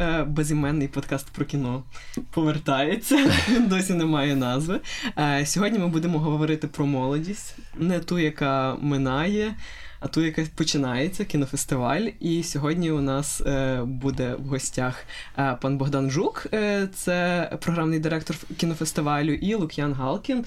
е, безіменний подкаст про кіно повертається. Досі немає назви. Е, сьогодні ми будемо говорити про молодість, не ту, яка минає. А ту, яка починається кінофестиваль. І сьогодні у нас е, буде в гостях пан Богдан Жук, це програмний директор кінофестивалю, і Лук'ян Галкін,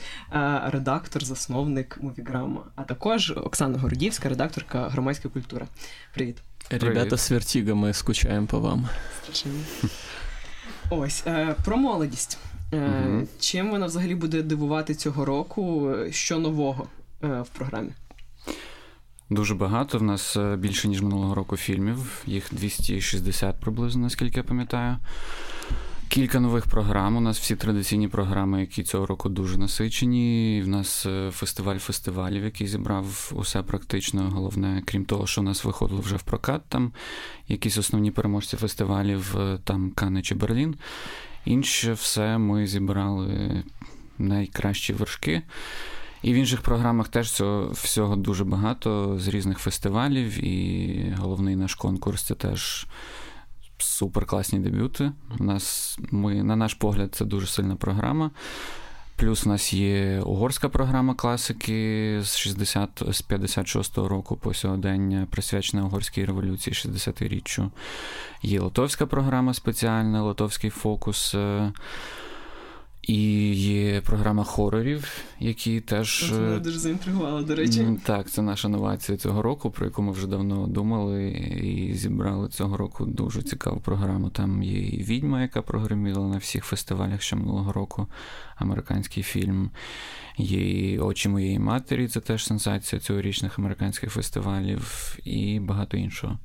редактор, засновник Мовіграма, а також Оксана Городівська, редакторка громадської культури. Привіт. Ребята з Вертіга, ми скучаємо по вам. Ось е, про молодість. Е, угу. Чим вона взагалі буде дивувати цього року? Що нового е, в програмі? Дуже багато. В нас більше ніж минулого року фільмів. Їх 260 приблизно, наскільки я пам'ятаю. Кілька нових програм. У нас всі традиційні програми, які цього року дуже насичені. В нас е, фестиваль фестивалів, який зібрав усе практично. Головне, крім того, що у нас виходило вже в прокат, там якісь основні переможці фестивалів, е, там Кане чи Берлін. Інше все ми зібрали найкращі вершки. І в інших програмах теж цього всього дуже багато з різних фестивалів. І головний наш конкурс це теж супер класні дебюти. У нас ми, на наш погляд, це дуже сильна програма. Плюс у нас є угорська програма класики з 60, з 56-го року по сьогодення, присвячена угорській революції 60-річчю. Є литовська програма спеціальна, литовський фокус. І є програма хорорів, які теж. Це мене дуже заінтригувало, до речі. Так, це наша новація цього року, про яку ми вже давно думали, і зібрали цього року дуже цікаву програму. Там є і відьма, яка прогреміла на всіх фестивалях ще минулого року. Американський фільм. Є і очі моєї матері, це теж сенсація цьогорічних американських фестивалів, і багато іншого.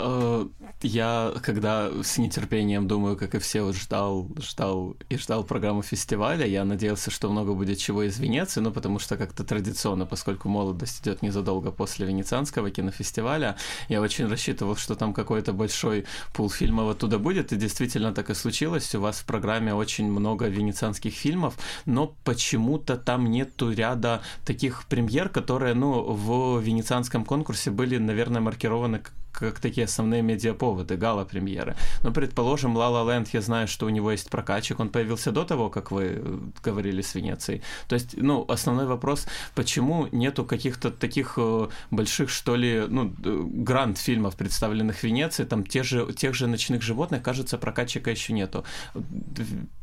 Э, я, когда с нетерпением, думаю, как и все, вот ждал, ждал и ждал программу фестиваля, я надеялся, что много будет чего из Венеции, ну, потому что как-то традиционно, поскольку молодость идет незадолго после Венецианского кинофестиваля, я очень рассчитывал, что там какой-то большой пул фильмов оттуда будет, и действительно так и случилось. У вас в программе очень много венецианских фильмов, но почему-то там нету ряда таких премьер, которые, ну, в венецианском конкурсе были, наверное, маркированы как такие основные медиаповоды, гала-премьеры. Но, предположим, La La Land, я знаю, что у него есть прокачик, он появился до того, как вы э, говорили с Венецией. То есть, ну, основной вопрос, почему нету каких-то таких э, больших, что ли, ну, гранд-фильмов, представленных в Венеции, там те же, тех же «Ночных животных», кажется, прокачика еще нету.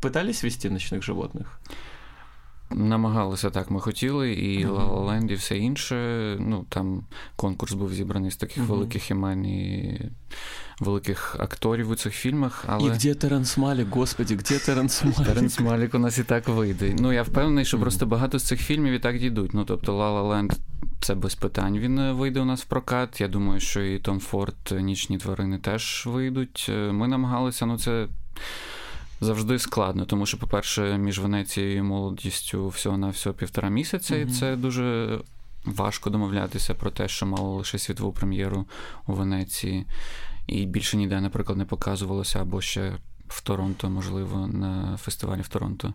Пытались вести «Ночных животных»? Намагалися так, ми хотіли, і La і все інше. Ну там конкурс був зібраний з таких великих імен і великих акторів у цих фільмах. Але... І де Теренс Малік, господі, де Теренс Малік? Теренс Малік у нас і так вийде. Ну я впевнений, що просто багато з цих фільмів і так дійдуть. Ну тобто La Land це без питань. Він е, вийде у нас в прокат. Я думаю, що і Том Форд, Нічні тварини теж вийдуть. Е, ми намагалися, ну це завжди складно, тому що, по-перше, між Венецією і молодістю всього на всього півтора місяця, mm-hmm. і це дуже важко домовлятися про те, що мало лише світову прем'єру у Венеції. І більше ніде, наприклад, не показувалося, або ще в Торонто, можливо, на фестивалі в Торонто.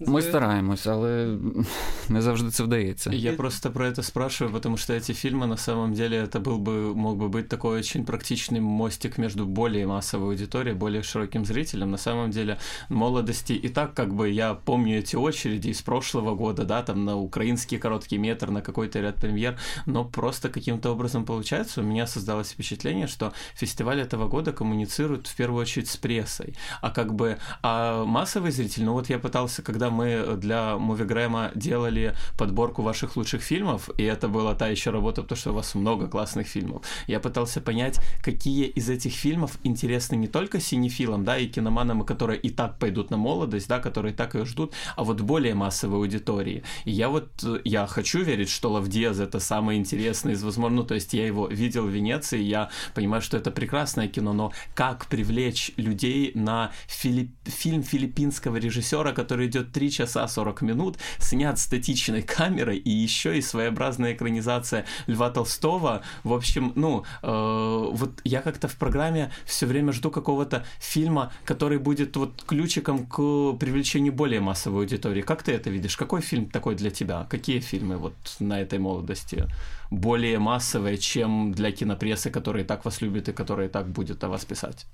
Мы стараемся, але не завжди це вдається. Я просто про это спрашиваю, потому что эти фильмы, на самом деле, это был бы, мог бы быть такой очень практичный мостик между более массовой аудиторией, более широким зрителем. На самом деле, молодости и так, как бы, я помню эти очереди из прошлого года, да, там на украинский короткий метр, на какой-то ряд премьер, но просто каким-то образом получается, у меня создалось впечатление, что фестиваль этого года коммуницирует в первую очередь с прессой, а как бы, а массовый зритель, ну вот я пытался, когда когда мы для Мувигрэма делали подборку ваших лучших фильмов, и это была та еще работа, потому что у вас много классных фильмов, я пытался понять, какие из этих фильмов интересны не только синефилам, да, и киноманам, которые и так пойдут на молодость, да, которые так ее ждут, а вот более массовой аудитории. И я вот, я хочу верить, что Лав Диаз это самый интересный из возможных, ну, то есть я его видел в Венеции, я понимаю, что это прекрасное кино, но как привлечь людей на филипп... фильм филиппинского режиссера, который идет 3 часа 40 минут, снят статичной камерой и еще и своеобразная экранизация Льва Толстого. В общем, ну, э, вот я как-то в программе все время жду какого-то фильма, который будет вот ключиком к привлечению более массовой аудитории. Как ты это видишь? Какой фильм такой для тебя? Какие фильмы вот на этой молодости более массовые, чем для кинопрессы, которые так вас любят и которые так будет о вас писать?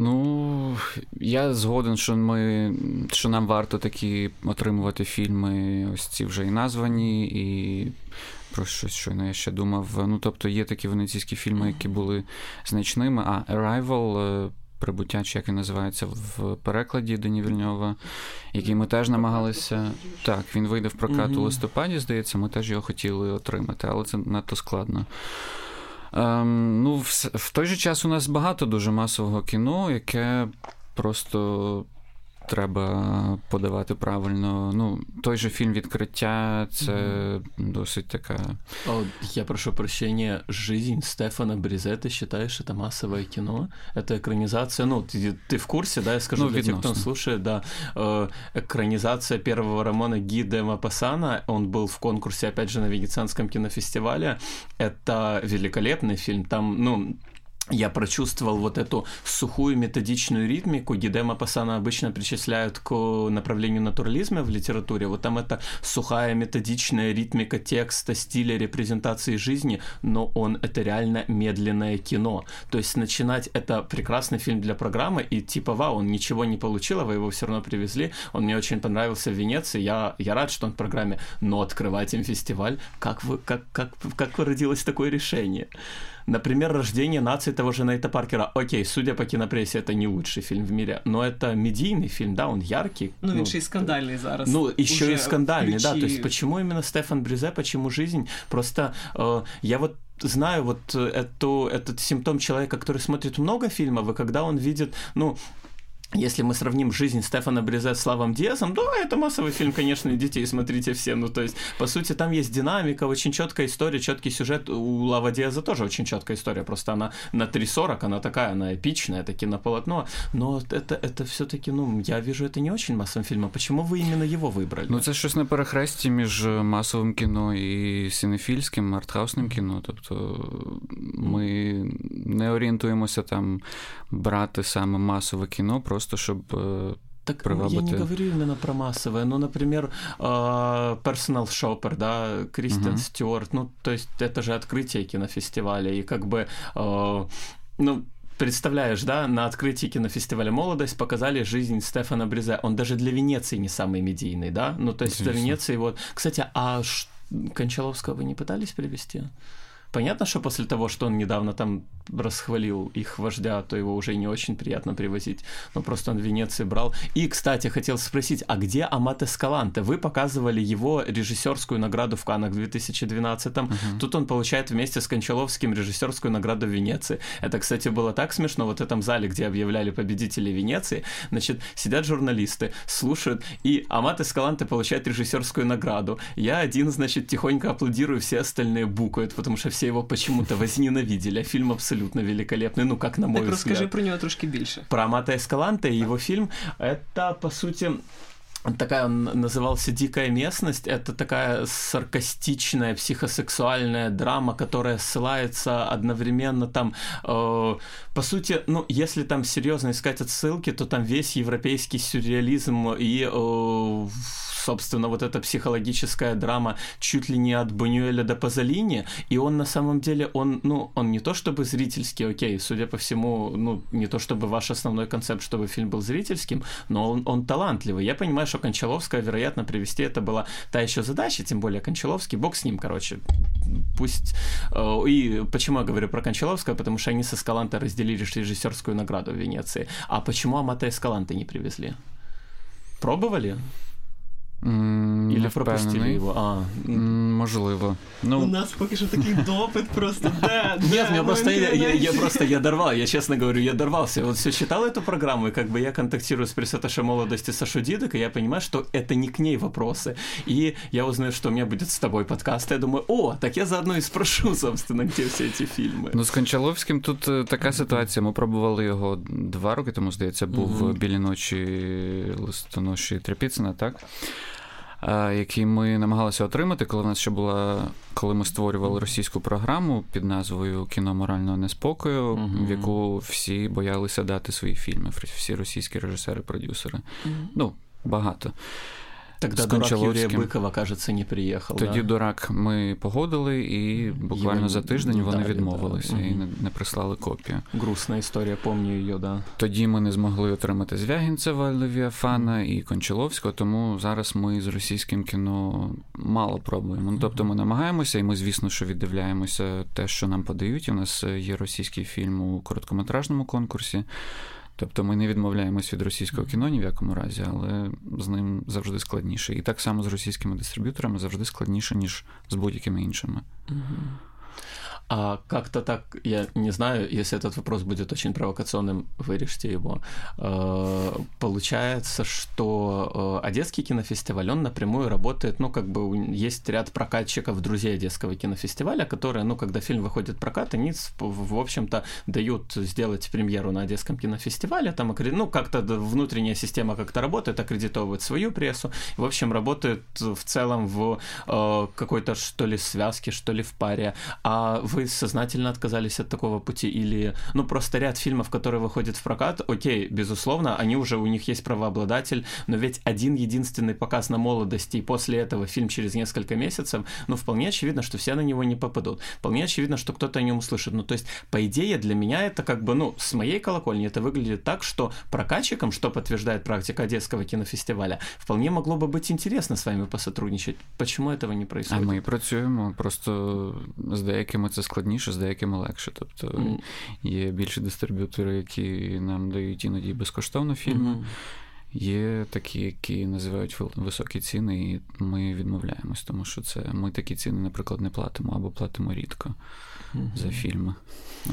Ну, я згоден, що ми, що нам варто такі отримувати фільми, ось ці вже і названі, і про щось щойно я ще думав. Ну, тобто є такі венеційські фільми, які були значними. А Arrival, прибуття, чи як він називається в перекладі Дені Вільньова, який ми теж намагалися. Так, він вийде в прокат у листопаді, здається, ми теж його хотіли отримати, але це надто складно. Ем, Ну, в, в той же час у нас багато дуже масового кіно, яке просто треба подавати правильно. Ну, той же фільм відкриття це mm-hmm. досить така. О, я прошу прощения, жизнь Стефана Бризе, ты считаешь, это массовое кино? Это экранизация, ну, ты, ты в курсе, да, я скажу ну, для тех, кто слушает, да, э, экранизация первого романа Ги де Мапасана, он был в конкурсе, опять же, на Венецианском кинофестивале, это великолепный фильм, там, ну, я прочувствовал вот эту сухую методичную ритмику. Гидема Пасана обычно причисляют к направлению натурализма в литературе. Вот там это сухая методичная ритмика текста, стиля, репрезентации жизни, но он это реально медленное кино. То есть начинать это прекрасный фильм для программы, и типа, вау, он ничего не получил, а вы его все равно привезли. Он мне очень понравился в Венеции. Я, я рад, что он в программе, но открывать им фестиваль, как вы, как, как, как родилось такое решение? Например, «Рождение нации» того же Нейта Паркера. Окей, судя по кинопрессе, это не лучший фильм в мире, но это медийный фильм, да, он яркий. Ну, ну еще и скандальный зараз. Ну, еще и скандальный, включи... да. То есть, почему именно Стефан Бризе, почему жизнь? Просто э, я вот знаю вот эту, этот симптом человека, который смотрит много фильмов, и когда он видит, ну, если мы сравним жизнь Стефана Брезе с Славом Диазом, да, это массовый фильм, конечно, детей смотрите все. Ну, то есть, по сути, там есть динамика, очень четкая история, четкий сюжет. У Лава Диаза тоже очень четкая история, просто она на 3.40, она такая, она эпичная, это кинополотно, но это, это все-таки, ну, я вижу, это не очень массовым фильмом. Почему вы именно его выбрали? Ну, це щось на перехресті між масовим кіно і синефільським, артхаусним кіно. Тобто ми не орієнтуємося там брати саме масове кіно, просто щоб. Так привабити... я не говорю именно про массовое, но, например, Personal Shopper, да, Кристиан uh-huh. Стюарт, ну, то есть это же открытие кинофестиваля, и как бы, ну, представляешь, да, на открытии кинофестиваля «Молодость» показали жизнь Стефана Бризе. Он даже для Венеции не самый медийный, да? Ну, то есть для Венеции вот... Кстати, а Кончаловского вы не пытались привести? Понятно, что после того, что он недавно там расхвалил их вождя, то его уже не очень приятно привозить. Но просто он в Венеции брал. И, кстати, хотел спросить, а где Амат Эскаланте? Вы показывали его режиссерскую награду в Каннах в 2012-м. Uh-huh. Тут он получает вместе с Кончаловским режиссерскую награду в Венеции. Это, кстати, было так смешно. Вот в этом зале, где объявляли победителей Венеции, значит, сидят журналисты, слушают, и Амат Эскаланте получает режиссерскую награду. Я один, значит, тихонько аплодирую, все остальные букают, потому что все его почему-то возненавидели, а фильм абсолютно великолепный, ну, как на мой так взгляд. расскажи про него трошки больше. Про Амата Эскаланте и его фильм, это, по сути, такая он назывался «Дикая местность». Это такая саркастичная психосексуальная драма, которая ссылается одновременно там... Э, по сути, ну, если там серьезно искать отсылки, то там весь европейский сюрреализм и э, собственно, вот эта психологическая драма чуть ли не от Бунюэля до Пазолини, и он на самом деле, он, ну, он не то чтобы зрительский, окей, судя по всему, ну, не то чтобы ваш основной концепт, чтобы фильм был зрительским, но он, он талантливый. Я понимаю, что Кончаловская, вероятно, привести это была та еще задача, тем более Кончаловский, бог с ним, короче, пусть... Э, и почему я говорю про Кончаловского? Потому что они со Эскаланте разделили режиссерскую награду в Венеции. А почему Амата Эскаланте не привезли? Пробовали? М, Или не пропустили впевнений. его? А, М, Можливо. Ну, У нас поки що такий допит просто. Де, де? Нет, меня Ну, просто я, я, я інтернеті. просто я дорвал, я честно говорю, я дорвался. Вот все читал эту программу, и как бы я контактирую с пресаташем молодости Сашу Дидок, и я понимаю, что это не к ней вопросы. И я узнаю, что у меня будет с тобой подкаст, и я думаю, о, так я заодно и спрошу, собственно, где все эти фильмы. Ну, з Кончаловським тут е, така ситуація. Ми пробували його два роки тому, здається, був Мгм. білі ночі листоноші Тряпіцина, так? А, який ми намагалися отримати, коли в нас ще була, коли ми створювали російську програму під назвою Кіно морального неспокою, Мгм. в яку всі боялися дати свої фільми, всі російські режисери-продюсери. Ну, багато. Тогда дурак Кончаловским. Быкова, кажется, не приехал. Тоді да? дурак ми погодили, і буквально Його за тиждень вони дали, відмовилися да. і не, не прислали копію. Грустная история, помню ее, да. Тоді ми не змогли отримати Звягінцева Левіафана і Кончаловського, тому зараз ми з російським кіно мало пробуємо. Ну, тобто ми намагаємося, і ми, звісно, що віддивляємося те, що нам подають. У нас є російський фільм у короткометражному конкурсі. Тобто ми не відмовляємось від російського кіно ні в якому разі, але з ним завжди складніше. І так само з російськими дистриб'юторами завжди складніше, ніж з будь-якими іншими. А как-то так, я не знаю, если этот вопрос будет очень провокационным, вырежьте его. Э, Получается, что э, Одесский кинофестиваль, он напрямую работает, ну, как бы есть ряд прокатчиков, друзей Одесского кинофестиваля, которые, ну, когда фильм выходит в прокат, они, в в общем-то, дают сделать премьеру на Одесском кинофестивале, там, ну, как-то внутренняя система как-то работает, аккредитовывает свою прессу, в общем, работает в целом в э, какой-то, что ли, связке, что ли, в паре. А вы сознательно отказались от такого пути или, ну, просто ряд фильмов, которые выходят в прокат, окей, безусловно, они уже, у них есть правообладатель, но ведь один единственный показ на молодости, и после этого фильм через несколько месяцев, ну, вполне очевидно, что все на него не попадут. Вполне очевидно, что кто-то о нем услышит. Ну, то есть, по идее, для меня это как бы, ну, с моей колокольни это выглядит так, что прокатчикам, что подтверждает практика Одесского кинофестиваля, вполне могло бы быть интересно с вами посотрудничать. Почему этого не А происходит? ми працюємо просто з деякими це складніше, з деякими легше. Тобто М. є більші дистриб'ютори, які нам дають іноді безкоштовно фільми. Мгм. Є такі, які називають високі ціни, і ми відмовляємось, тому що це ми такі ціни, наприклад, не платимо або платимо рідко Мгм. за фільми.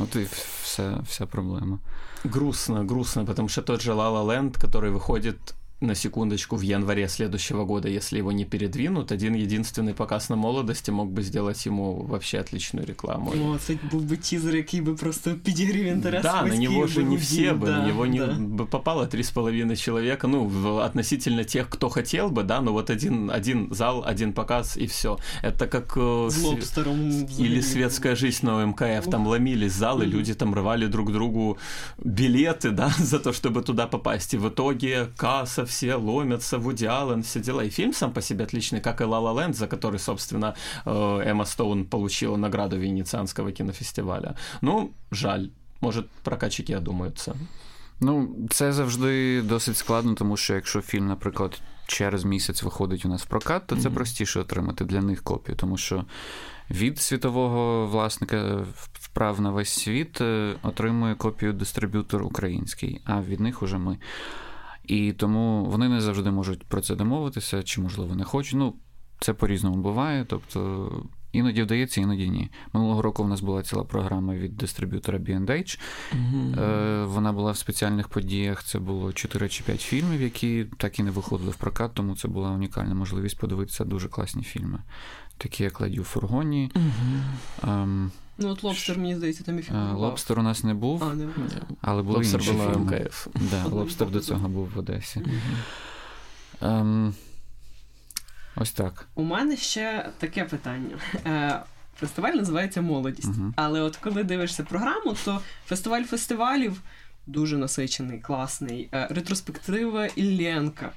От і вся, вся проблема. Грустно, грустно, потому что тот же La La Land, который выходит на секундочку в январе следующего года, если его не передвинут, один единственный показ на молодости мог бы сделать ему вообще отличную рекламу. О, це був би тізер, який би просто підігрів інтерес. Да, на батьків него же би не все гудів, бы, да, на него не да. бы попало три с половиной человека, ну, в- относительно тех, кто хотел бы, да, но вот один, один зал, один показ и все. Это как... э, З с- лобстером. Или взагалі. светская жизнь на МКФ, там ломились залы, Мгм. люди там рвали друг другу билеты, да, за то, чтобы туда попасть. И в итоге касса, все ломятся, Вуди Аллен, все дела. И фильм сам по себе отличный, как и «Ла Ла Ленд», за который, собственно, э, Эмма Стоун получила награду Венецианского кинофестиваля. Ну, жаль. Может, прокатчики одумаются. Ну, це завжди досить складно, тому що якщо фільм, наприклад, через місяць виходить у нас в прокат, то це Мгм. простіше отримати для них копію, тому що від світового власника вправ на весь світ е, отримує копію дистриб'ютор український, а від них уже ми. І тому вони не завжди можуть про це домовитися, чи, можливо, не хочуть. Ну, це по-різному буває. Тобто іноді вдається, іноді ні. Минулого року в нас була ціла програма від дистриб'ютора B&H. Е, Вона була в спеціальних подіях. Це було 4 чи 5 фільмів, які так і не виходили в прокат, тому це була унікальна можливість подивитися дуже класні фільми. Такі як Леді у фургоні. Ем, Ну, от лобстер, мені здається, там і е, фігурував. Лобстер у нас не був, А, не але були Лобстер інші был на фільми. МКФ. Да, Лобстер до цього був в Одесі. Ем, ось так. У мене ще таке питання. Е, Фестиваль називається Молодість. Мгм. Але от коли дивишся програму, то фестиваль фестивалів дуже насичений, класний. Е, Ретроспектива Ілленка.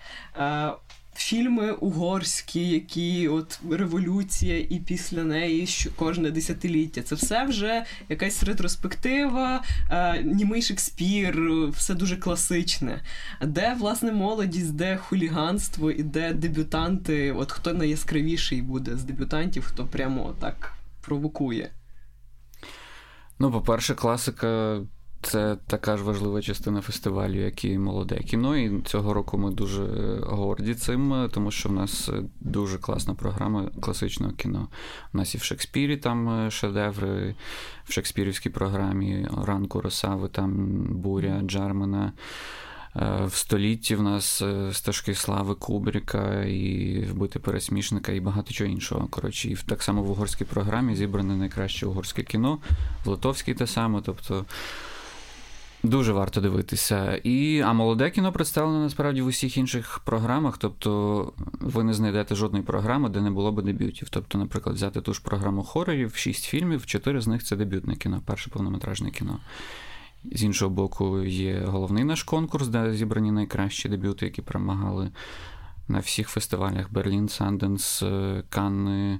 Фільми угорські, які от революція, і після неї що кожне десятиліття. Це все вже якась ретроспектива, е, німий Шекспір, все дуже класичне. Де власне молодість, де хуліганство і де дебютанти? От хто найяскравіший буде з дебютантів, хто прямо так провокує? Ну, по-перше, класика це така ж важлива частина фестивалю, як і молоде кіно. І цього року ми дуже горді цим, тому що в нас дуже класна програма класичного кіно. У нас і в Шекспірі там шедеври, в Шекспірівській програмі ранку Росави, там буря Джармена. Е, в столітті в нас е, стежки слави Кубріка, і вбити пересмішника, і багато чого іншого. Коротше, і так само в угорській програмі зібране найкраще угорське кіно, в Литовській те саме. Тобто дуже варто дивитися. І, А молоде кіно представлено насправді в усіх інших програмах. Тобто ви не знайдете жодної програми, де не було б дебютів. Тобто, наприклад, взяти ту ж програму хорорів, шість фільмів, чотири з них це дебютне кіно, перше повнометражне кіно. З іншого боку, є головний наш конкурс, де зібрані найкращі дебюти, які перемагали на всіх фестивалях: Берлін, Санденс, Канни,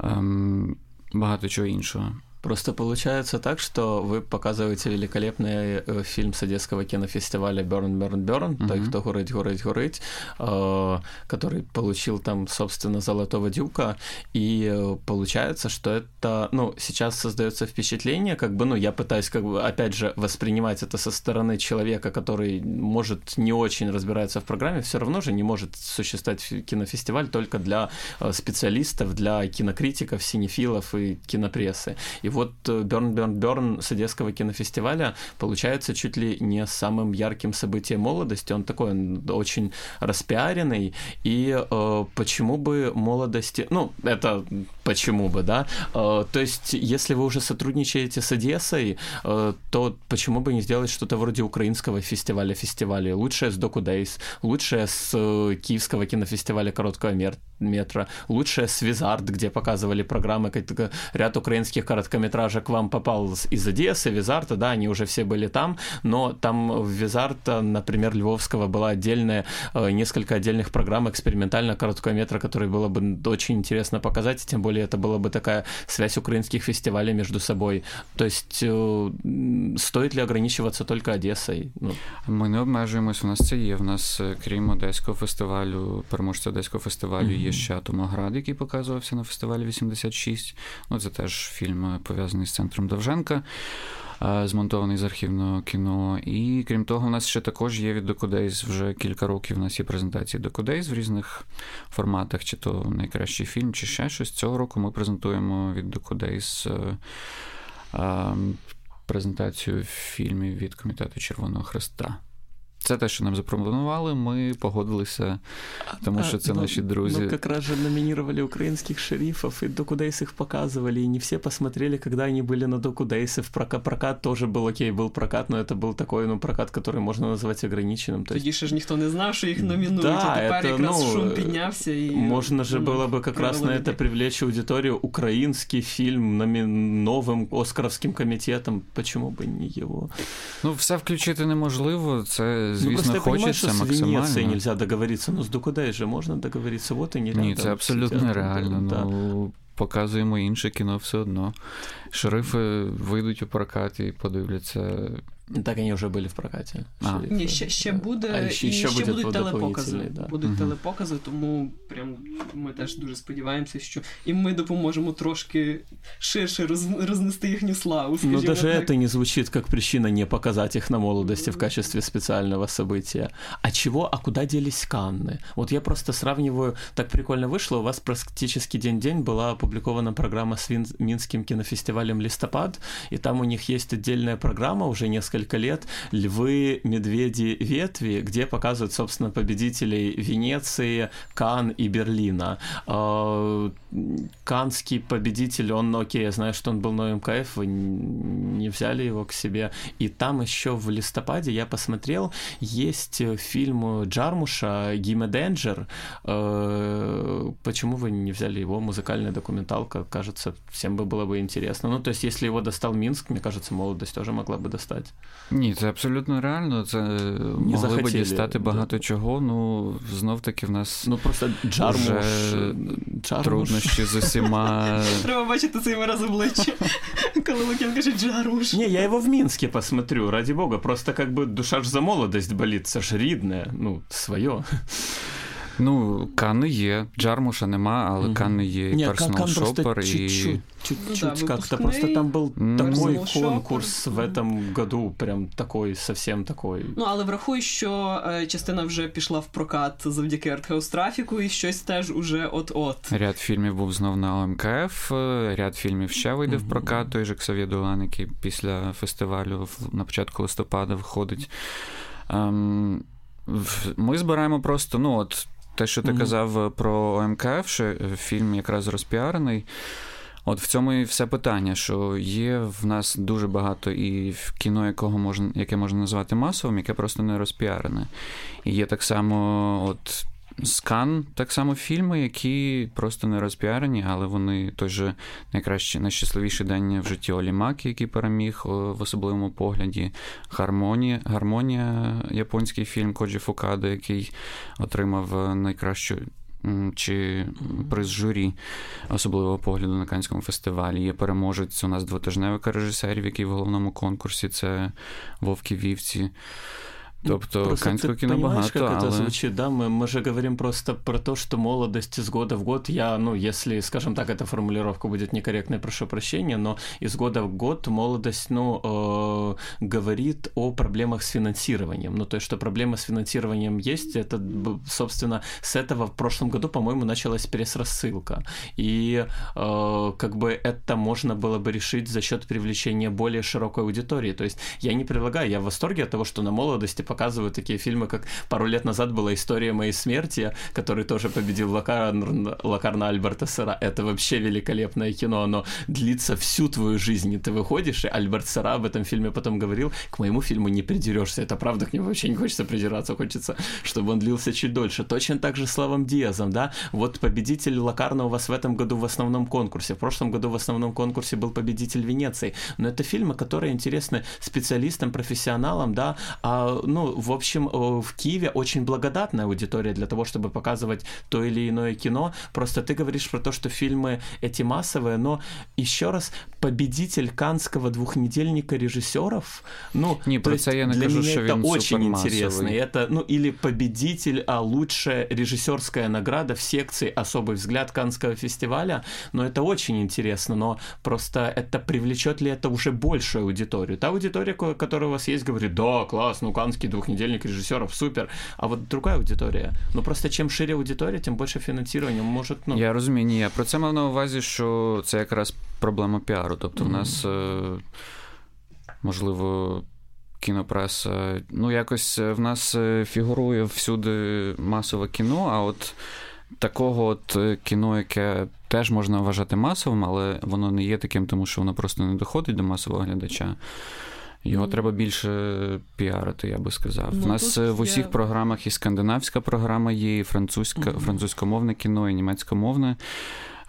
ем, багато чого іншого. Просто получается так, что вы показываете великолепный э, фильм с Одесского кинофестиваля «Burn, Burn, Burn», mm-hmm. «Той, кто горить, горить, горить», э, который получил там, собственно, «Золотого дюка», и э, получается, что это, ну, сейчас создается впечатление, как бы, ну, я пытаюсь, как бы, опять же, воспринимать это со стороны человека, который, может, не очень разбирается в программе, все равно же не может существовать кинофестиваль только для специалистов, для кинокритиков, синефилов и кинопрессы. И вот Burn, Burn, Burn с Одесского кинофестиваля получается чуть ли не самым ярким событием молодости. Он такой, он очень распиаренный, и э, почему бы молодости... Ну, это почему бы, да? Э, то есть, если вы уже сотрудничаете с Одессой, э, то почему бы не сделать что-то вроде украинского фестиваля фестивалей? Лучшее с Доку Days, лучшее с э, Киевского кинофестиваля короткого метра, лучшее с Визард, где показывали программы, ряд украинских короткометражек вам попал из Одессы, Визарта, да, они уже все были там, но там в Визарта, например, Львовского была отдельная, несколько отдельных программ экспериментально короткого метра, которые было бы очень интересно показать, тем более это была бы такая связь украинских фестивалей между собой. То есть э, стоит ли ограничиваться только Одессой? Ну. Ми не обмежуємось, у нас це є. В нас, крім Одеського фестивалю, переможця Одеського фестивалю, mm-hmm. є ще Томоград, який показувався на фестивалі 86. Ну, це теж фільм пов'язаний з центром Довженка, змонтований з архівного кіно. І крім того, у нас ще також є від Докудейс вже кілька років. У нас є презентації Докудейс в різних форматах, чи то найкращий фільм, чи ще щось. Цього року ми презентуємо від Докудейс презентацію фільмів від Комітету Червоного Христа. Це те, що нам запропонували, ми погодилися, тому що це а, наші друзі. Ну, как раз же номинировали украинских шерифов, и Докудейс их показывали, и не все посмотрели, когда они были на Докудейсе. В прокат, прокат тоже был окей, был прокат, но это был такой, ну, прокат, который можно назвать ограниченным. Тоді ще ж ніхто не знав, що їх номінують, да, а тепер это, якраз ну, шум піднявся. І, можно же ну, было бы как раз на это привлечь аудиторию. Украинский фильм новым Оскаровским комитетом, почему бы не его? Ну, все включити неможливо, це звісно, ну, хочеться максимально. С не нельзя договоритися. Ну з Дукудей же можна договоритися, вот і не Ні, це абсолютно реально. Ну, показуємо інше кіно все одно. Шерифи вийдуть у прокат і подивляться так они вже були в прокаті. А. Ні, ще ще буде а, і ще, ще будуть телепокази. Да. Будуть угу. телепокази, тому прям ми теж дуже сподіваємося, що і ми допоможемо трошки ширше роз, рознести їхню славу. Ну, даже так. это не звучит как причина не показать их на молодости в качестве специального события. А чего, а куда делись Канны? Вот я просто сравниваю, так прикольно вышло, у вас практически день-день была опубликована программа с Вин... Минским кинофестивалем «Листопад», и там у них есть отдельная программа уже несколько несколько лет «Львы, медведи, ветви», где показывают, собственно, победителей Венеции, Кан и Берлина. А, канский победитель, он, окей, я знаю, что он был на МКФ, вы не взяли его к себе. И там еще в листопаде я посмотрел, есть фильм Джармуша «Гиме Денджер». А, почему вы не взяли его? Музыкальная документалка, кажется, всем бы было бы интересно. Ну, то есть, если его достал Минск, мне кажется, молодость тоже могла бы достать. Ні, це абсолютно реально. Це Не могли захотіли, би дістати багато да. чого. Ну знов таки в нас ну просто джармуш, вже джармуш. труднощі з усіма. Треба бачити цей вираз обличчя, коли Лукін каже джармуш. Не, я его в Минске посмотрю, ради бога. Просто как бы душа ж за молодость болит, це ж рідне, ну, своє. Ну, Канни є. Джармуша нема, але угу. Канни є і Shopper, и... Чуть-чуть, чуть-чуть ну, да, как-то. Просто там был mm. такой конкурс в этом году, прям такой, совсем такой. Ну, але врахуй, що е, частина вже пішла в прокат завдяки артхаус трафіку, і щось теж уже от-от. Ряд фільмів був знов на ОМКФ, ряд фільмів ще вийде mm-hmm. в прокат, той же Ксав'є Долан, який після фестивалю на початку листопада виходить. Ем, ми збираємо просто, ну, от те, що ти mm-hmm. казав про ОМКФ, що фільм якраз розпіарений. От в цьому і все питання, що є в нас дуже багато і в кіно, якого можна, яке можна назвати масовим, яке просто не розпіарене. І є так само, от Скан так само фільми, які просто не розпіарені, але вони той же найкращий, найщасливіший день в житті Олі Макі, який переміг в особливому погляді. Гармонія, Гармонія японський фільм Коджі Фукади, який отримав найкращу. Чи приз журі особливого погляду на Канському фестивалі. Є переможець у нас двотижневика режисерів, який в головному конкурсі це Вовки Вівці. Тобто просто канського кіно багато, как але... это звучит, да? Мы, мы же говорим просто про то, что молодость из года в год, я, ну, если, скажем так, эта формулировка будет некорректной, прошу прощения, но из года в год молодость, ну, э, говорит о проблемах с финансированием. Ну, то есть, что проблема с финансированием есть, это, собственно, с этого в прошлом году, по-моему, началась пересрассылка. И э, как бы это можно было бы решить за счет привлечения более широкой аудитории. То есть, я не предлагаю, я в восторге от того, что на молодости показывают такие фильмы, как пару лет назад была «История моей смерти», который тоже победил Локарна, Локарна Альберта Сера. Это вообще великолепное кино, оно длится всю твою жизнь, и ты выходишь, и Альберт Сера в этом фильме потом говорил, к моему фильму не придерешься, это правда, к нему вообще не хочется придираться, хочется, чтобы он длился чуть дольше. Точно так же с Славом Диазом, да, вот победитель Локарна у вас в этом году в основном конкурсе, в прошлом году в основном конкурсе был победитель Венеции, но это фильмы, которые интересны специалистам, профессионалам, да, а, ну, в общем, в Киеве очень благодатная аудитория для того, чтобы показывать то или иное кино. Просто ты говоришь про то, что фильмы эти массовые, но еще раз, победитель Канского двухнедельника режиссеров, ну, не, то есть я для меня это очень интересно. Это, ну, или победитель, а лучшая режиссерская награда в секции «Особый взгляд» Канского фестиваля, но это очень интересно, но просто это привлечет ли это уже большую аудиторию? Та аудитория, которая у вас есть, говорит, да, класс, ну, Канский двухнедельник режиссеров, супер. А вот другая аудиторія. Ну просто чим шире аудиторія, тим більше фінансування може. Ну... Я розумію, ні. Я про це мав на увазі, що це якраз проблема піару. Тобто, mm-hmm. в нас можливо. Кінопреса, ну, якось в нас фігурує всюди масове кіно, а от такого от кіно, яке теж можна вважати масовим, але воно не є таким, тому що воно просто не доходить до масового глядача. Його mm. треба більше піарити, я би сказав. Ну, У нас в усіх я... програмах і скандинавська програма є, і французька, mm-hmm. французькомовне кіно, і німецькомовне.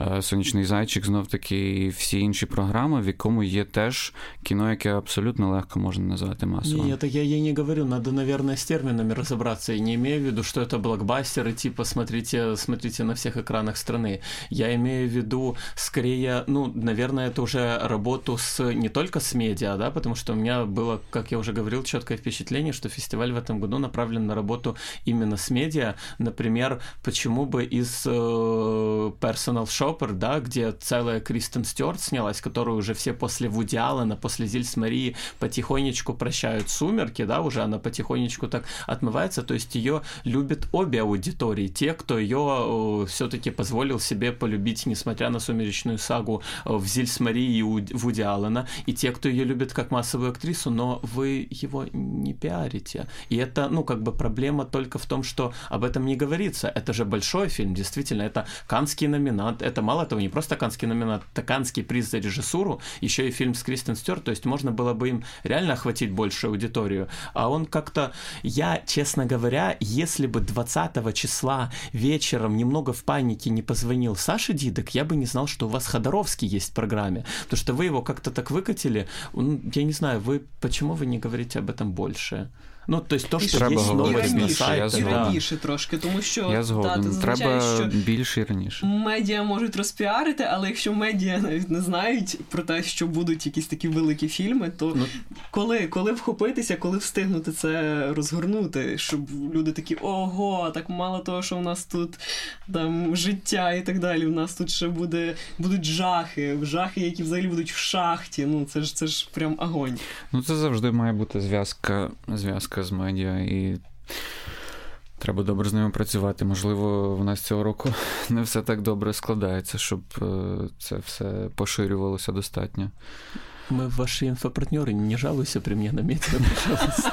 Е, Сонячний зайчик, знов таки і всі інші програми, в якому є теж кіно, яке абсолютно легко можна назвати массовым. Нет, я, я не говорю, надо, наверное, с терминами разобраться. Я не имею в виду, что это блокбастеры, типа смотрите, смотрите на всех экранах страны. Я имею в виду скорее, ну, наверное, это уже работу с не только с медиа, да, потому что у меня было, как я уже говорил, четкое впечатление, что фестиваль в этом году направлен на работу именно с медиа. Например, почему бы из э, Personal Show Шопер, да, где целая Кристен Стюарт снялась, которую уже все после Вуди Аллена, после Зильс Марии потихонечку прощают сумерки, да, уже она потихонечку так отмывается, то есть ее любят обе аудитории, те, кто ее э, все-таки позволил себе полюбить, несмотря на сумеречную сагу э, в Зильс Марии и Вуди Аллена, и те, кто ее любит как массовую актрису, но вы его не пиарите. И это, ну, как бы проблема только в том, что об этом не говорится. Это же большой фильм, действительно, это канский номинант, это это мало того, не просто канский номинат, это канский приз за режиссуру, еще и фильм с Кристен Стюарт, то есть можно было бы им реально охватить большую аудиторию. А он как-то, я, честно говоря, если бы 20 числа вечером немного в панике не позвонил Саше Дидок, я бы не знал, что у вас Ходоровский есть в программе, потому что вы его как-то так выкатили, я не знаю, вы почему вы не говорите об этом больше? Ну, то то, що Треба і говорити на і сайті. Да. раніше трошки, тому що Я згоден. зазначаєш, Треба що більше і раніше. медіа можуть розпіарити, але якщо медіа навіть не знають про те, що будуть якісь такі великі фільми, то Ну, коли, коли вхопитися, коли встигнути це розгорнути, щоб люди такі ого, так мало того, що у нас тут там життя і так далі. У нас тут ще буде будуть жахи, жахи, які взагалі будуть в шахті. Ну це ж це ж прям огонь. Ну, це завжди має бути зв'язка, зв'язка з медіа, і треба добре з ними працювати. Можливо, в нас цього року не все так добре складається, щоб е, це все поширювалося достатньо. Мы ваши инфопартнеры, не жалуйся при мне на медиа, пожалуйста.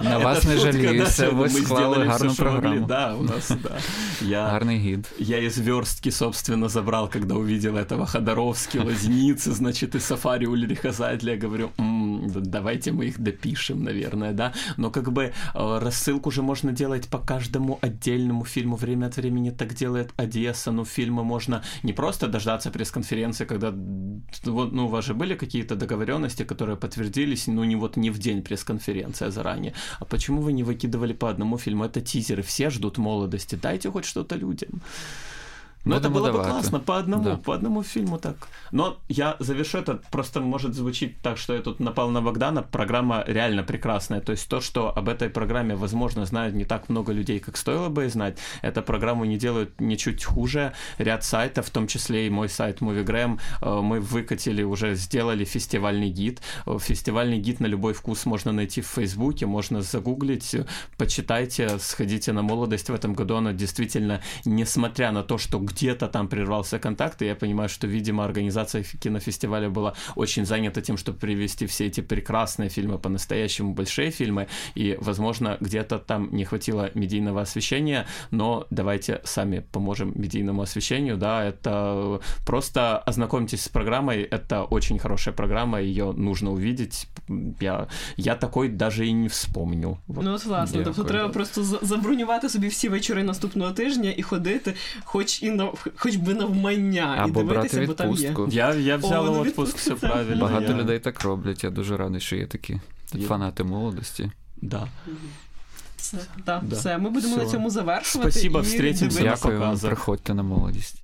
На Это вас не шутка, жаліюся, да, ви мы склали сделали гарну всё, что могли. програму. Да, у нас, да. Я, Гарний гід. я из верстки, собственно, забрал, когда увидел этого Ходоровский, Лазницы, значит, и Сафари Ульриха Зайдля. Я говорю, «М, да давайте мы их допишем, наверное, да. Но как бы э, рассылку же можно делать по каждому отдельному фильму. Время от времени так делает Одесса. Ну, фильмы можно не просто дождаться пресс-конференции, когда вот, ну, у вас же были какие-то договоренности, которые подтвердились, ну, не вот не в день пресс-конференции, а заранее. А почему вы не выкидывали по одному фильму? Это тизеры, все ждут молодости. Дайте хоть что-то людям. Но это Будемо было бы классно, по одному, Да. по одному фильму так. Но я завершу это, просто может звучить так, что я тут напал на Богдана. Программа реально прекрасная. То есть то, что об этой программе, возможно, знают не так много людей, как стоило бы и знать, эту программу не делают ничуть хуже. Ряд сайтов, в том числе и мой сайт MovieGram, э, мы выкатили, уже сделали фестивальный гид. Э, Фестивальный гид на любой вкус можно найти в Фейсбуке, можно загуглить, э, почитайте, сходите на молодость в этом году. Она действительно, несмотря на то, что где-то там прервался контакт, и я понимаю, что, видимо, организация кинофестиваля была очень занята тем, чтобы привести все эти прекрасные фильмы, по-настоящему большие фильмы, и, возможно, где-то там не хватило медийного освещения, но давайте сами поможем медийному освещению, да, это просто ознакомьтесь с программой, это очень хорошая программа, ее нужно увидеть, я, я такой даже и не вспомню. Вот. Ну от власне, тобто Дякую. треба просто за- забронювати собі всі вечори наступного тижня і ходити, хоч і на хоч би навмання, і дивитися, брати бо там є. відпустку. Я, я взяв О, відпуск, все правильно. Багато я- людей так роблять. Я дуже радий, що є такі Є. фанати молодості. Да. Все, да, Да. все. Ми будемо Все. на цьому завершувати. Спасибо, і встретимся Дякую вам, приходьте на молодість.